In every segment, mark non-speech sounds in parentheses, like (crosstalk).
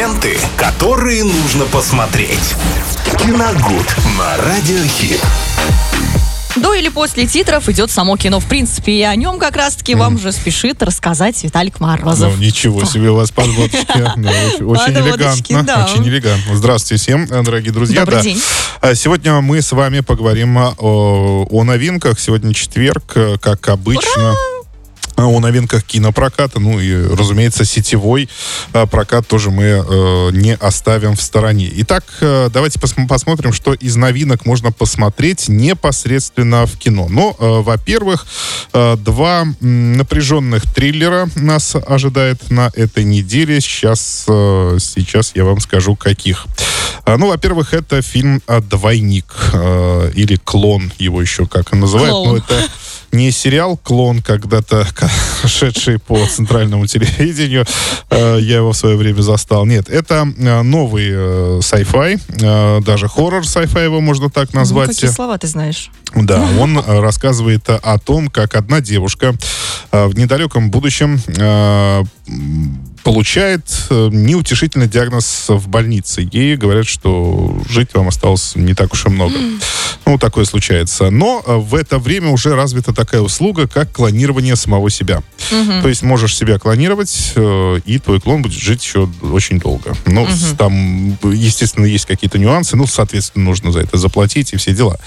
Ленты, которые нужно посмотреть. Киногуд на Радиохит. До или после титров идет само кино, в принципе, и о нем как раз-таки вам же спешит рассказать Виталик Морозов. Ну, ничего себе у вас подводочки. Да, очень, элегантно. Очень элегантно. Здравствуйте всем, э, дорогие друзья. Добрый день. А Сегодня мы с вами поговорим о, о новинках. Сегодня четверг, э, как обычно. А О новинках кинопроката, ну и, разумеется, сетевой э, прокат тоже мы э, не оставим в стороне. Итак, э, давайте пос- посмотрим, что из новинок можно посмотреть непосредственно в кино. Ну, э, во-первых, э, два напряженных триллера нас ожидает на этой неделе. Сейчас, э, сейчас я вам скажу, каких. Ну, во-первых, это фильм э, «Двойник» э, или «Клон», его еще как называют. Клоун. Но это не сериал «Клон», когда-то (laughs) шедший по центральному телевидению. Э, Я его в свое время застал. Нет, это э, новый э, sci-fi, даже хоррор sci-fi его можно так Ну, назвать. какие слова ты знаешь? Да, (laughs) он рассказывает о том, как одна девушка в недалеком будущем получает э, неутешительный диагноз в больнице. Ей говорят, что жить вам осталось не так уж и много. Ну, такое случается. Но э, в это время уже развита такая услуга, как клонирование самого себя. То есть можешь себя клонировать, э, и твой клон будет жить еще очень долго. Ну, с- там, естественно, есть какие-то нюансы. Ну, соответственно, нужно за это заплатить и все дела.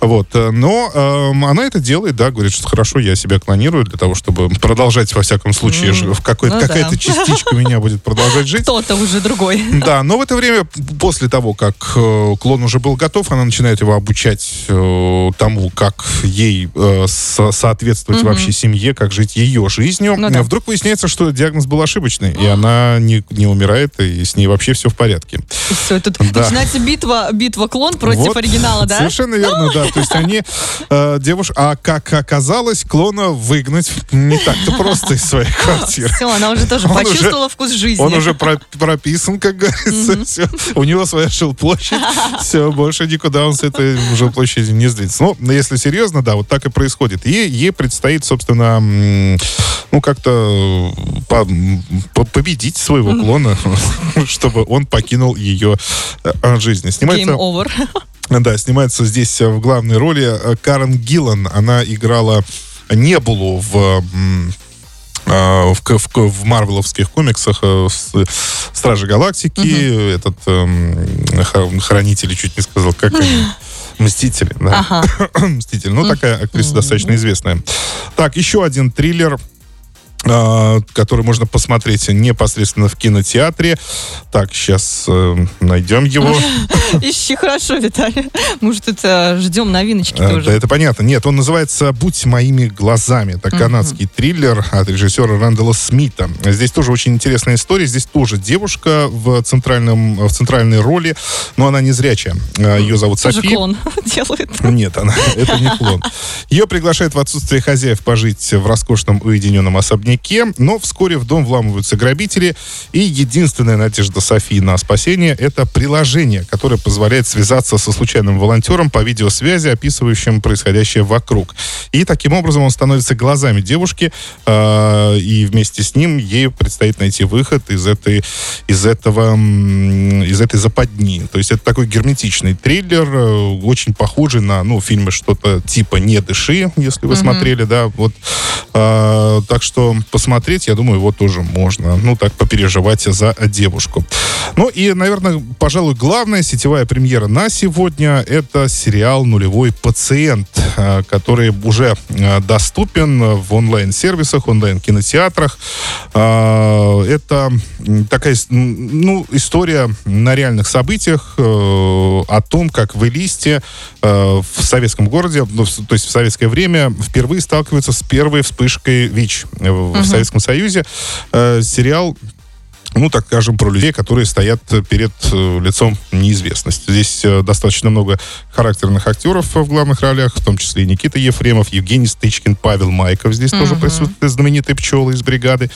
Вот. э, Но эм, она это делает, да, говорит, что хорошо, я себя клонирую для того, чтобы продолжать, во всяком случае, ж- в какой- Ну какая-то да. частичка меня будет продолжать жить. Кто-то уже другой. Да, но в это время, после того, как э, клон уже был готов, она начинает его обучать э, тому, как ей э, со- соответствовать вообще семье, как жить ее жизнью. Ну. Вдруг выясняется, что диагноз был ошибочный, и она не, не умирает, и с ней вообще все в порядке. И все, тут Да. начинается битва, битва клон против Вот, оригинала, да? Совершенно верно, да. То есть они, э, девушка, а как оказалось, клона выгнать не так-то просто из своей (laughs) квартиры. Все, она уже тоже Он уже- почувствовала вкус жизни. Он уже про- прописан, как говорится. Все. У него своя жилплощадь. (laughs) Все, больше никуда он с этой жилплощади не сдвинется. Ну, но если серьезно, да, вот так и происходит. И ей предстоит, собственно, ну, как-то победить своего клона, (laughs) чтобы он покинул ее э, жизнь. Game Снимается... over. (laughs) Да, снимается здесь э, в главной роли э, Карен Гиллан. Она играла Небулу в в, к- в, к- в марвеловских комиксах э, Стражи Галактики, этот эм, хранители, чуть не сказал, как они? (gasps) Мстители, да. Ага. (clears throat) Мститель. Ну, такая актриса достаточно известная. Так, еще один триллер а, который можно посмотреть непосредственно в кинотеатре. Так, сейчас найдем его. (laughs) Ищи хорошо, Виталий. Мы же тут э, ждем новиночки Э, Да, тоже. это понятно. Нет, он называется «Будь моими глазами». Это канадский триллер от режиссера Рэндала Смита. Здесь тоже очень интересная история. Здесь тоже девушка в, центральном, в центральной роли, но она не зрячая. Э, Ее зовут Софи. клон (laughs) делает. Нет, она, (laughs) это не клон. Ее приглашают в отсутствие хозяев пожить в роскошном уединенном особняке, но вскоре в дом вламываются грабители, и единственная надежда Софии на спасение — это приложение, которое позволяет связаться со случайным волонтером по видеосвязи, описывающим происходящее вокруг. И таким образом он становится глазами девушки, э, и вместе с ним ей предстоит найти выход из этой, из этого, из этой западни. То есть это такой герметичный триллер, э, очень похожий на, ну, фильмы что-то типа «Не дыши», если вы смотрели, да, вот. А, так что посмотреть, я думаю, его тоже можно. Ну, так, попереживать за девушку. Ну, и, наверное, пожалуй, главная сетевая премьера на сегодня — это сериал «Нулевой пациент», а, который уже а, доступен в онлайн-сервисах, онлайн-кинотеатрах. А, Это такая, ну, история на реальных событиях э, о том, как в Элисте э, в советском городе, ну, то есть в советское время, впервые сталкиваются с первой вспышкой ВИЧ в Советском Союзе. Э, Сериал ну, так скажем, про людей, которые стоят перед э, лицом неизвестности. Здесь э, достаточно много характерных актеров в главных ролях, в том числе и Никита Ефремов, Евгений Стычкин, Павел Майков здесь тоже присутствуют, знаменитые пчелы из бригады,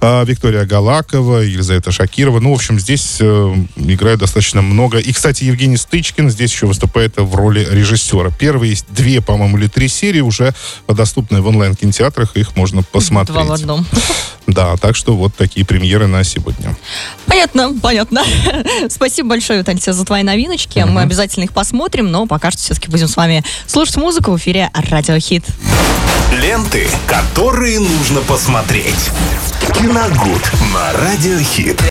а, Виктория Галакова, Елизавета Шакирова. Ну, в общем, здесь э, играет достаточно много. И, кстати, Евгений Стычкин здесь еще выступает в роли режиссера. Первые две, по-моему, или три серии уже доступны в онлайн-кинотеатрах, их можно посмотреть. Два в одном. Да, так что вот такие премьеры на сегодня. Понятно, понятно. (laughs) Спасибо большое, Виталий, тебе за твои новиночки. Мы обязательно их посмотрим, но пока что все-таки будем с вами слушать музыку в эфире Радио Хит. Ленты, которые нужно посмотреть. Киногуд на Радиохит.